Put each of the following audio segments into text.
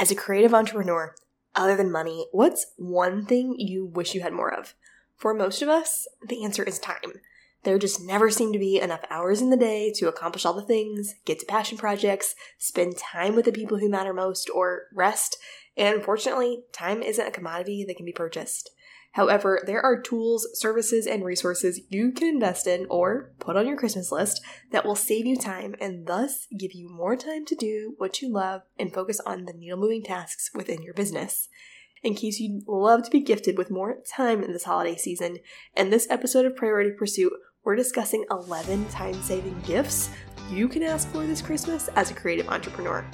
As a creative entrepreneur, other than money, what's one thing you wish you had more of? For most of us, the answer is time. There just never seem to be enough hours in the day to accomplish all the things, get to passion projects, spend time with the people who matter most, or rest. And unfortunately, time isn't a commodity that can be purchased. However, there are tools, services, and resources you can invest in or put on your Christmas list that will save you time and thus give you more time to do what you love and focus on the needle moving tasks within your business. In case you'd love to be gifted with more time in this holiday season, in this episode of Priority Pursuit, we're discussing 11 time saving gifts you can ask for this Christmas as a creative entrepreneur.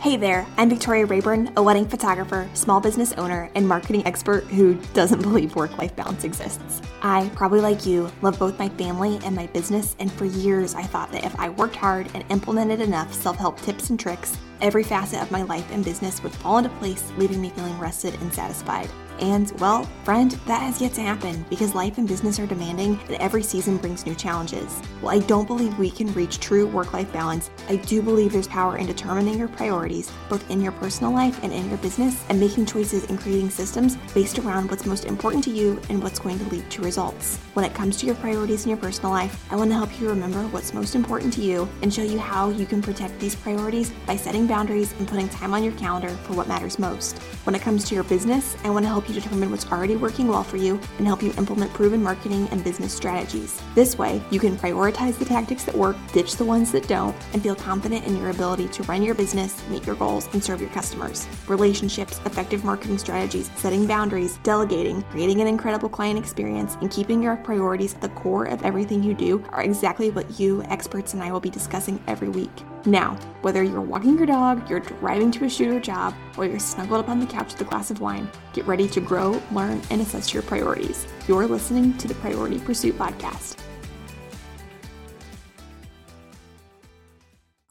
Hey there, I'm Victoria Rayburn, a wedding photographer, small business owner, and marketing expert who doesn't believe work life balance exists. I, probably like you, love both my family and my business, and for years I thought that if I worked hard and implemented enough self help tips and tricks, every facet of my life and business would fall into place, leaving me feeling rested and satisfied. And, well, friend, that has yet to happen because life and business are demanding and every season brings new challenges. While I don't believe we can reach true work life balance, I do believe there's power in determining your priorities, both in your personal life and in your business, and making choices and creating systems based around what's most important to you and what's going to lead to results. When it comes to your priorities in your personal life, I want to help you remember what's most important to you and show you how you can protect these priorities by setting boundaries and putting time on your calendar for what matters most. When it comes to your business, I want to help you determine what's already working well for you and help you implement proven marketing and business strategies. This way, you can prioritize the tactics that work, ditch the ones that don't, and feel confident in your ability to run your business, meet your goals, and serve your customers. Relationships, effective marketing strategies, setting boundaries, delegating, creating an incredible client experience, and keeping your priorities at the core of everything you do are exactly what you, experts, and I will be discussing every week. Now, whether you're walking your dog, you're driving to a shoot or job, or you're snuggled up on the couch with a glass of wine, get ready to grow, learn, and assess your priorities. You're listening to the Priority Pursuit Podcast.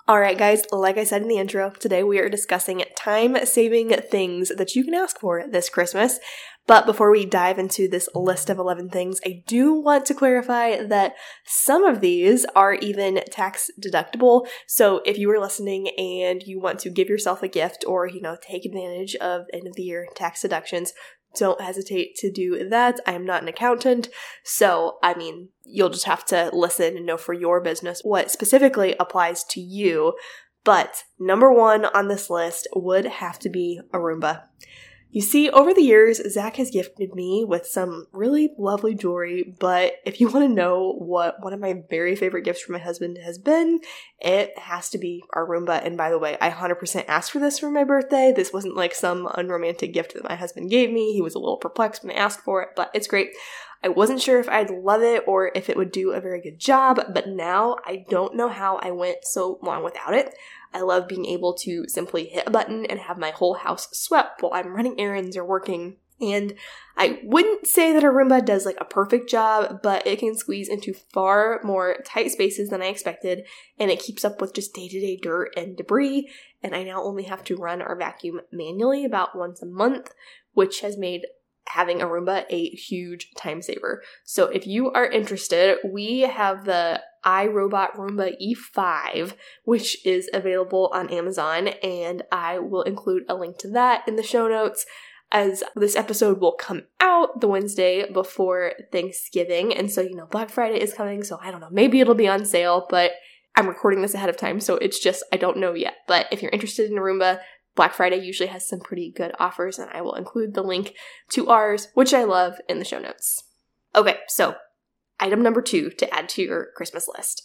All right, guys, like I said in the intro, today we are discussing time saving things that you can ask for this Christmas. But before we dive into this list of 11 things, I do want to clarify that some of these are even tax deductible. So if you are listening and you want to give yourself a gift or, you know, take advantage of end of the year tax deductions, don't hesitate to do that. I am not an accountant. So, I mean, you'll just have to listen and know for your business what specifically applies to you. But number one on this list would have to be a Roomba. You see, over the years, Zach has gifted me with some really lovely jewelry, but if you want to know what one of my very favorite gifts from my husband has been, it has to be our Roomba. And by the way, I 100% asked for this for my birthday. This wasn't like some unromantic gift that my husband gave me. He was a little perplexed when I asked for it, but it's great. I wasn't sure if I'd love it or if it would do a very good job, but now I don't know how I went so long without it. I love being able to simply hit a button and have my whole house swept while I'm running errands or working. And I wouldn't say that a Roomba does like a perfect job, but it can squeeze into far more tight spaces than I expected, and it keeps up with just day to day dirt and debris. And I now only have to run our vacuum manually about once a month, which has made having a Roomba a huge time saver. So if you are interested, we have the iRobot Roomba E5, which is available on Amazon, and I will include a link to that in the show notes. As this episode will come out the Wednesday before Thanksgiving, and so you know, Black Friday is coming, so I don't know, maybe it'll be on sale, but I'm recording this ahead of time, so it's just, I don't know yet. But if you're interested in Roomba, Black Friday usually has some pretty good offers, and I will include the link to ours, which I love, in the show notes. Okay, so item number two to add to your Christmas list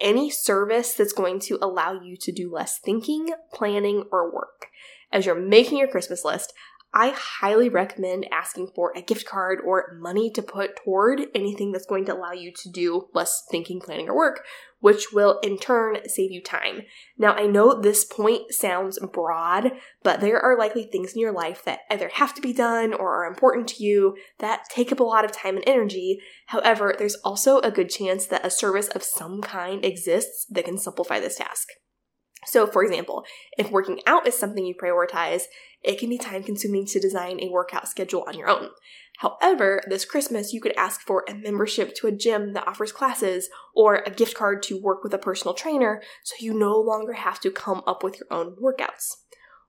any service that's going to allow you to do less thinking, planning, or work. As you're making your Christmas list, I highly recommend asking for a gift card or money to put toward anything that's going to allow you to do less thinking, planning, or work, which will in turn save you time. Now, I know this point sounds broad, but there are likely things in your life that either have to be done or are important to you that take up a lot of time and energy. However, there's also a good chance that a service of some kind exists that can simplify this task. So, for example, if working out is something you prioritize, it can be time consuming to design a workout schedule on your own. However, this Christmas, you could ask for a membership to a gym that offers classes or a gift card to work with a personal trainer so you no longer have to come up with your own workouts.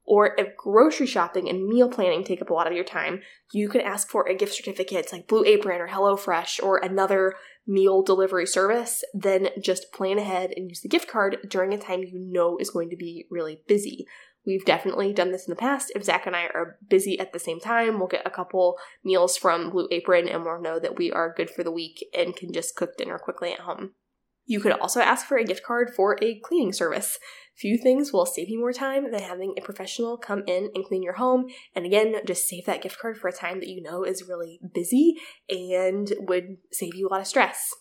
Or if grocery shopping and meal planning take up a lot of your time, you could ask for a gift certificate like Blue Apron or HelloFresh or another meal delivery service. Then just plan ahead and use the gift card during a time you know is going to be really busy. We've definitely done this in the past. If Zach and I are busy at the same time, we'll get a couple meals from Blue Apron and we'll know that we are good for the week and can just cook dinner quickly at home. You could also ask for a gift card for a cleaning service. Few things will save you more time than having a professional come in and clean your home. And again, just save that gift card for a time that you know is really busy and would save you a lot of stress.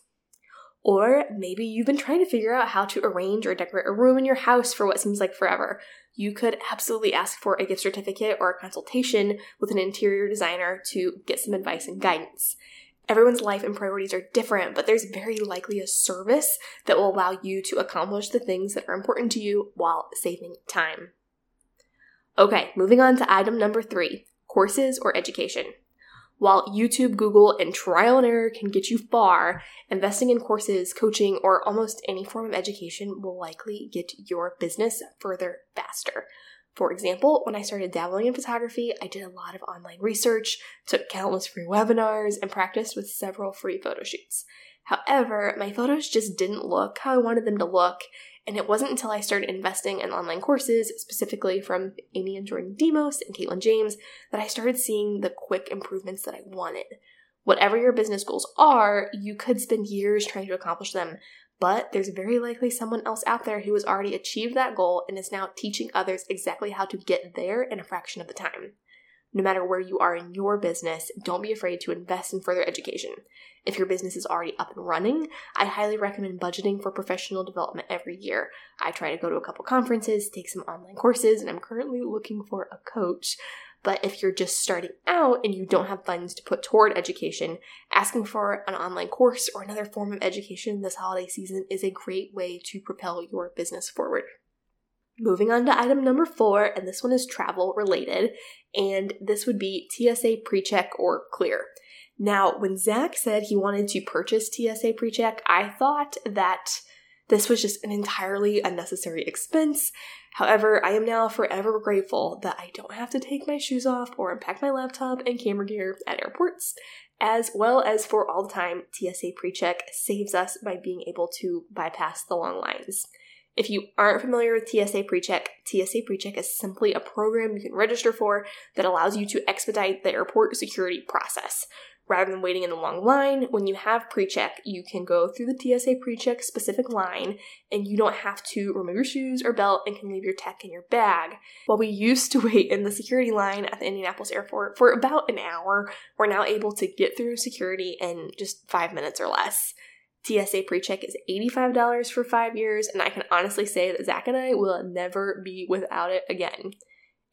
Or maybe you've been trying to figure out how to arrange or decorate a room in your house for what seems like forever. You could absolutely ask for a gift certificate or a consultation with an interior designer to get some advice and guidance. Everyone's life and priorities are different, but there's very likely a service that will allow you to accomplish the things that are important to you while saving time. Okay, moving on to item number three courses or education. While YouTube, Google, and trial and error can get you far, investing in courses, coaching, or almost any form of education will likely get your business further faster. For example, when I started dabbling in photography, I did a lot of online research, took countless free webinars, and practiced with several free photo shoots. However, my photos just didn't look how I wanted them to look, and it wasn't until I started investing in online courses, specifically from Amy and Jordan Demos and Katelyn James, that I started seeing the quick improvements that I wanted. Whatever your business goals are, you could spend years trying to accomplish them, but there's very likely someone else out there who has already achieved that goal and is now teaching others exactly how to get there in a fraction of the time. No matter where you are in your business, don't be afraid to invest in further education. If your business is already up and running, I highly recommend budgeting for professional development every year. I try to go to a couple conferences, take some online courses, and I'm currently looking for a coach. But if you're just starting out and you don't have funds to put toward education, asking for an online course or another form of education this holiday season is a great way to propel your business forward. Moving on to item number four, and this one is travel related, and this would be TSA PreCheck or Clear. Now, when Zach said he wanted to purchase TSA PreCheck, I thought that this was just an entirely unnecessary expense. However, I am now forever grateful that I don't have to take my shoes off or unpack my laptop and camera gear at airports, as well as for all the time TSA PreCheck saves us by being able to bypass the long lines. If you aren't familiar with TSA PreCheck, TSA PreCheck is simply a program you can register for that allows you to expedite the airport security process. Rather than waiting in a long line, when you have pre check, you can go through the TSA pre check specific line and you don't have to remove your shoes or belt and can leave your tech in your bag. While we used to wait in the security line at the Indianapolis airport for about an hour, we're now able to get through security in just five minutes or less. TSA PreCheck is $85 for five years, and I can honestly say that Zach and I will never be without it again.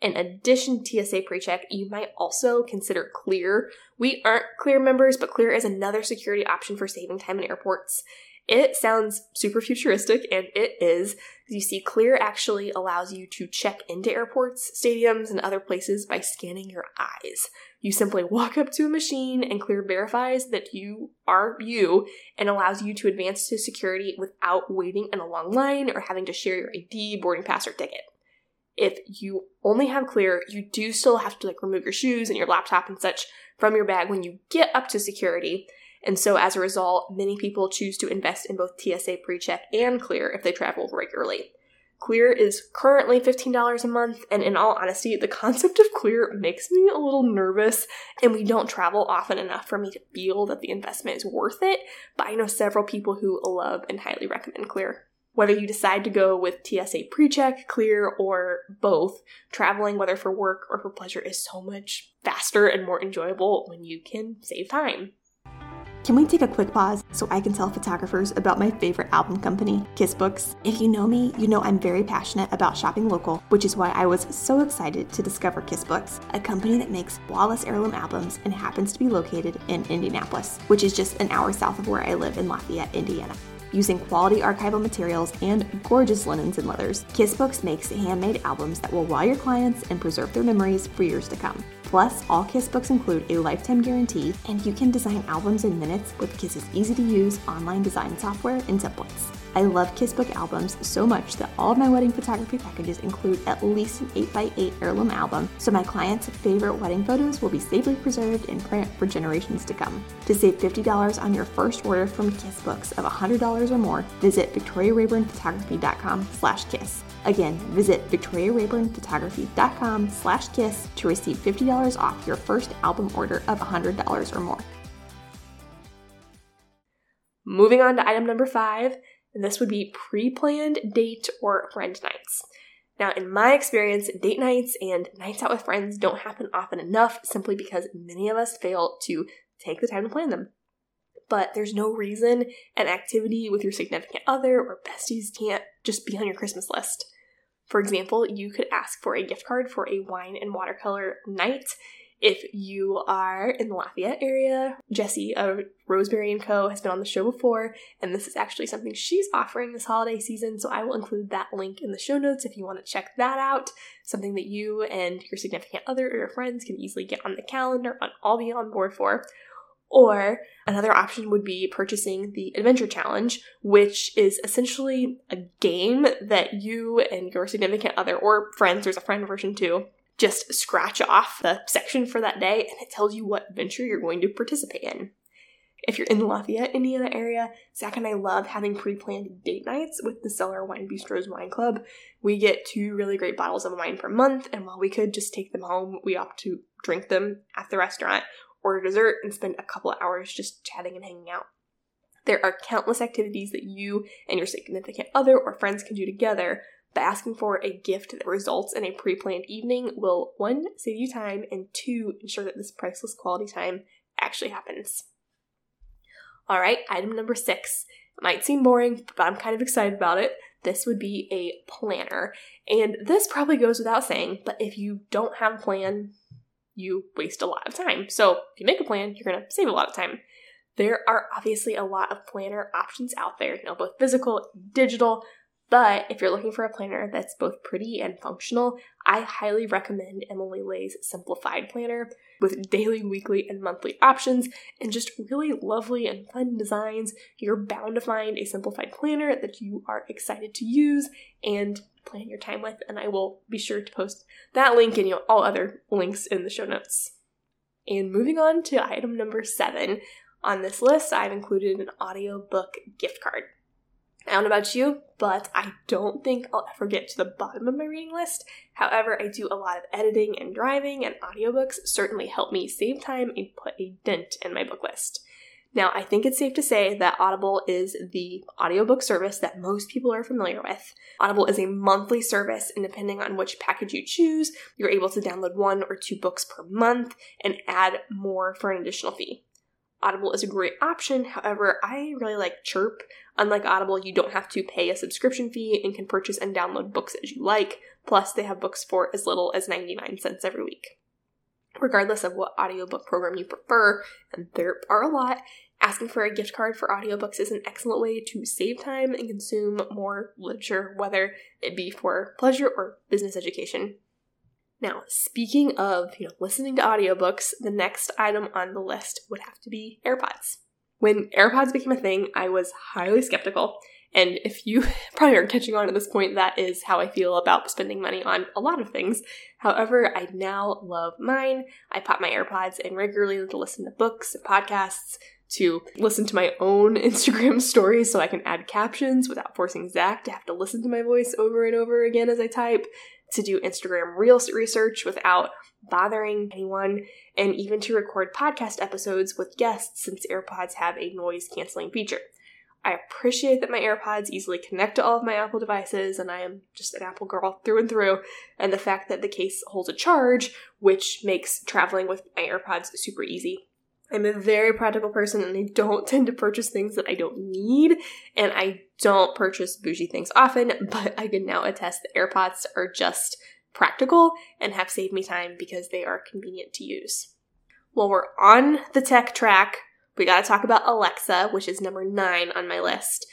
In addition to TSA PreCheck, you might also consider Clear. We aren't Clear members, but Clear is another security option for saving time in airports. It sounds super futuristic, and it is. You see, Clear actually allows you to check into airports, stadiums, and other places by scanning your eyes. You simply walk up to a machine and Clear verifies that you are you and allows you to advance to security without waiting in a long line or having to share your ID, boarding pass, or ticket. If you only have Clear, you do still have to like remove your shoes and your laptop and such from your bag when you get up to security. And so as a result, many people choose to invest in both TSA PreCheck and Clear if they travel regularly. Clear is currently $15 a month, and in all honesty, the concept of Clear makes me a little nervous, and we don't travel often enough for me to feel that the investment is worth it, but I know several people who love and highly recommend Clear. Whether you decide to go with TSA PreCheck, Clear, or both, traveling, whether for work or for pleasure, is so much faster and more enjoyable when you can save time. Can we take a quick pause so I can tell photographers about my favorite album company, Kiss Books? If you know me, you know I'm very passionate about shopping local, which is why I was so excited to discover Kiss Books, a company that makes flawless heirloom albums and happens to be located in Indianapolis, which is just an hour south of where I live in Lafayette, Indiana. Using quality archival materials and gorgeous linens and leathers, Kissbooks makes handmade albums that will wow your clients and preserve their memories for years to come. Plus, all Kiss books include a lifetime guarantee, and you can design albums in minutes with Kiss's easy to use online design software and templates. I love Kissbook albums so much that all of my wedding photography packages include at least an 8x8 heirloom album, so my clients' favorite wedding photos will be safely preserved in print for generations to come. To save $50 on your first order from Kissbooks of $100 or more, visit victoriarayburnphotography.com slash kiss. Again, visit victoriarayburnphotography.com slash kiss to receive $50 off your first album order of $100 or more. Moving on to item number five, and this would be pre planned date or friend nights. Now, in my experience, date nights and nights out with friends don't happen often enough simply because many of us fail to take the time to plan them. But there's no reason an activity with your significant other or besties can't just be on your Christmas list. For example, you could ask for a gift card for a wine and watercolor night if you are in the Lafayette area, Jessie of Roseberry & Co. has been on the show before, and this is actually something she's offering this holiday season, so I will include that link in the show notes if you want to check that out. Something that you and your significant other or your friends can easily get on the calendar and all be on board for. Or another option would be purchasing the Adventure Challenge, which is essentially a game that you and your significant other or friends, there's a friend version too, just scratch off the section for that day and it tells you what adventure you're going to participate in. If you're in the Lafayette, Indiana area, Zach and I love having pre planned date nights with the Cellar Wine Bistro's Wine Club. We get two really great bottles of wine per month, and while we could just take them home, we opt to drink them at the restaurant, order dessert, and spend a couple hours just chatting and hanging out. There are countless activities that you and your significant other or friends can do together but asking for a gift that results in a pre planned evening will one, save you time, and two, ensure that this priceless quality time actually happens. All right, item number six. It might seem boring, but I'm kind of excited about it. This would be a planner. And this probably goes without saying, but if you don't have a plan, you waste a lot of time. So if you make a plan, you're going to save a lot of time. There are obviously a lot of planner options out there, you know, both physical, digital. But if you're looking for a planner that's both pretty and functional, I highly recommend Emily Ley's Simplified Planner with daily, weekly, and monthly options and just really lovely and fun designs. You're bound to find a simplified planner that you are excited to use and plan your time with, and I will be sure to post that link and all other links in the show notes. And moving on to item number seven. On this list, I've included an audiobook gift card. I don't know about you, but I don't think I'll ever get to the bottom of my reading list. However, I do a lot of editing and driving, and audiobooks certainly help me save time and put a dent in my book list. Now, I think it's safe to say that Audible is the audiobook service that most people are familiar with. Audible is a monthly service, and depending on which package you choose, you're able to download one or two books per month and add more for an additional fee. Audible is a great option, however, I really like Chirp Unlike Audible, you don't have to pay a subscription fee and can purchase and download books as you like. Plus, they have books for as little as 99 cents every week. Regardless of what audiobook program you prefer, and there are a lot, asking for a gift card for audiobooks is an excellent way to save time and consume more literature, whether it be for pleasure or business education. Now, speaking of, you know, listening to audiobooks, the next item on the list would have to be AirPods. When AirPods became a thing, I was highly skeptical. And if you probably aren't catching on at this point, that is how I feel about spending money on a lot of things. However, I now love mine. I pop my AirPods in regularly to listen to books and podcasts, to listen to my own Instagram stories so I can add captions without forcing Zach to have to listen to my voice over and over again as I type, to do Instagram Reels research without bothering anyone, and even to record podcast episodes with guests since AirPods have a noise canceling feature. I appreciate that my AirPods easily connect to all of my Apple devices, and I am just an Apple girl through and through. And the fact that the case holds a charge, which makes traveling with my AirPods super easy. I'm a very practical person and I don't tend to purchase things that I don't need, and I don't purchase bougie things often, but I can now attest that AirPods are just practical and have saved me time because they are convenient to use. While we're on the tech track, we gotta talk about Alexa, which is number nine on my list.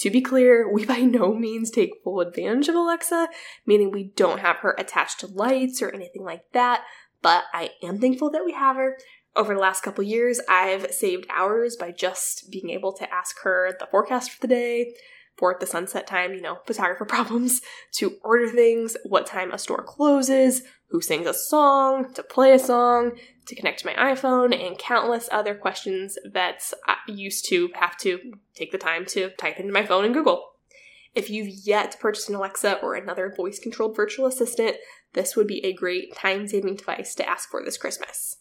To be clear, we by no means take full advantage of Alexa, meaning we don't have her attached to lights or anything like that, but I am thankful that we have her. Over the last couple years, I've saved hours by just being able to ask her the forecast for the day, for the sunset time, you know, photographer problems, to order things, what time a store closes, who sings a song, to play a song, to connect to my iPhone, and countless other questions that I used to have to take the time to type into my phone and Google. If you've yet to purchase an Alexa or another voice controlled virtual assistant, this would be a great time saving device to ask for this Christmas.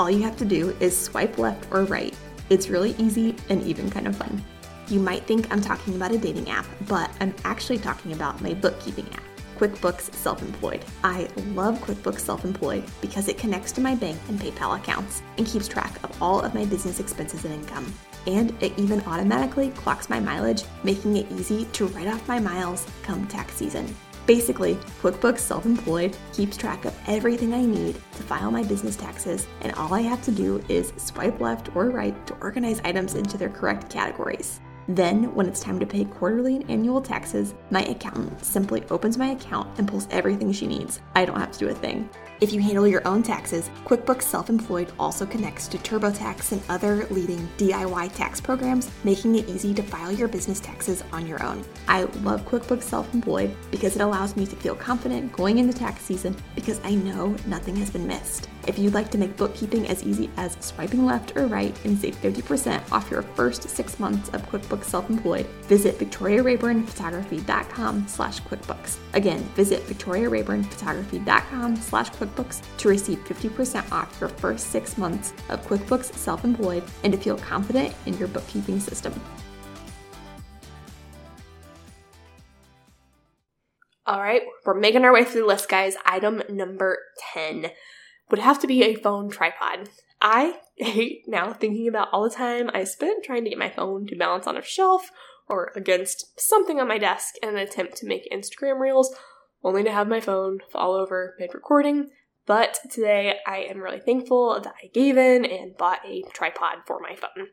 All you have to do is swipe left or right. It's really easy and even kind of fun. You might think I'm talking about a dating app, but I'm actually talking about my bookkeeping app. QuickBooks Self Employed. I love QuickBooks Self Employed because it connects to my bank and PayPal accounts and keeps track of all of my business expenses and income. And it even automatically clocks my mileage, making it easy to write off my miles come tax season. Basically, QuickBooks Self Employed keeps track of everything I need to file my business taxes, and all I have to do is swipe left or right to organize items into their correct categories. Then, when it's time to pay quarterly and annual taxes, my accountant simply opens my account and pulls everything she needs. I don't have to do a thing. If you handle your own taxes, QuickBooks Self Employed also connects to TurboTax and other leading DIY tax programs, making it easy to file your business taxes on your own. I love QuickBooks Self Employed because it allows me to feel confident going into tax season because I know nothing has been missed. If you'd like to make bookkeeping as easy as swiping left or right and save 50% off your first six months of QuickBooks Self-Employed, visit victoriarayburnphotography.com slash QuickBooks. Again, visit victoriarayburnphotography.com slash QuickBooks to receive 50% off your first six months of QuickBooks Self-Employed and to feel confident in your bookkeeping system. All right, we're making our way through the list, guys. Item number 10 would have to be a phone tripod. I hate now thinking about all the time I spent trying to get my phone to balance on a shelf or against something on my desk in an attempt to make Instagram reels, only to have my phone fall over mid recording. But today I am really thankful that I gave in and bought a tripod for my phone.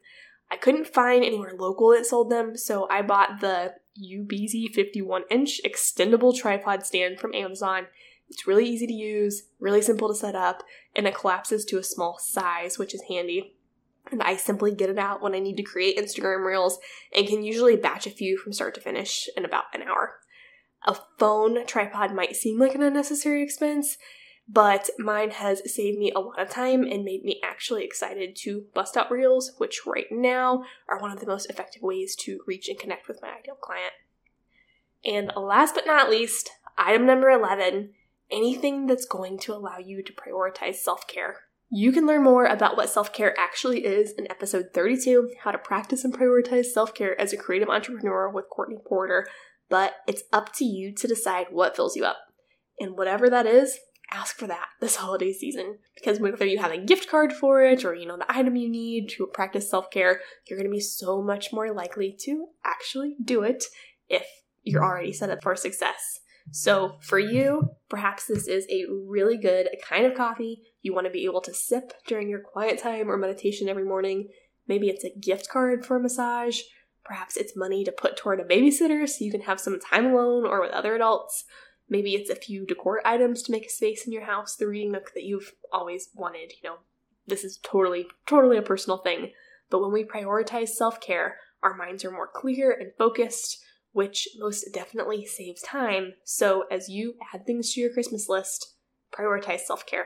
I couldn't find anywhere local that sold them, so I bought the UBZ 51 inch extendable tripod stand from Amazon it's really easy to use, really simple to set up, and it collapses to a small size, which is handy. And I simply get it out when I need to create Instagram reels and can usually batch a few from start to finish in about an hour. A phone tripod might seem like an unnecessary expense, but mine has saved me a lot of time and made me actually excited to bust out reels, which right now are one of the most effective ways to reach and connect with my ideal client. And last but not least, item number 11 anything that's going to allow you to prioritize self care. You can learn more about what self care actually is in episode 32 How to Practice and Prioritize Self Care as a Creative Entrepreneur with Courtney Porter. But it's up to you to decide what fills you up. And whatever that is, ask for that this holiday season. Because whether you have a gift card for it or you know the item you need to practice self care, you're going to be so much more likely to actually do it if you're already set up for success. So, for you, perhaps this is a really good kind of coffee you want to be able to sip during your quiet time or meditation every morning. Maybe it's a gift card for a massage. Perhaps it's money to put toward a babysitter so you can have some time alone or with other adults. Maybe it's a few decor items to make a space in your house, the reading nook that you've always wanted. You know, this is totally, totally a personal thing. But when we prioritize self care, our minds are more clear and focused which most definitely saves time. So, as you add things to your Christmas list, prioritize self care.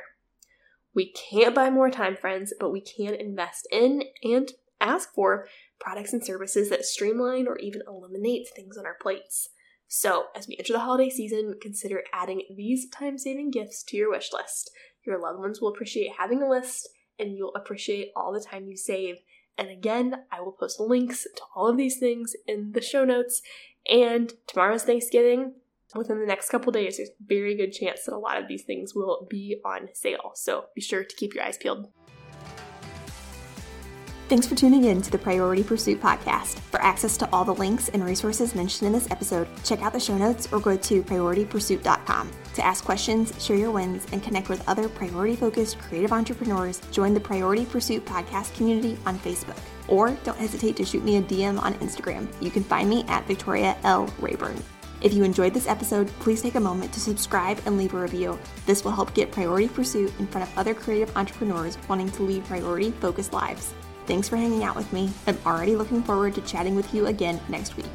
We can't buy more time, friends, but we can invest in and ask for products and services that streamline or even eliminate things on our plates. So, as we enter the holiday season, consider adding these time saving gifts to your wish list. Your loved ones will appreciate having a list, and you'll appreciate all the time you save. And again, I will post links to all of these things in the show notes and tomorrow's Thanksgiving. Within the next couple days, there's a very good chance that a lot of these things will be on sale. So be sure to keep your eyes peeled. Thanks for tuning in to the Priority Pursuit podcast. For access to all the links and resources mentioned in this episode, check out the show notes or go to PriorityPursuit.com. To ask questions, share your wins, and connect with other priority focused creative entrepreneurs, join the Priority Pursuit podcast community on Facebook. Or don't hesitate to shoot me a DM on Instagram. You can find me at Victoria L. Rayburn. If you enjoyed this episode, please take a moment to subscribe and leave a review. This will help get Priority Pursuit in front of other creative entrepreneurs wanting to lead priority focused lives. Thanks for hanging out with me. I'm already looking forward to chatting with you again next week.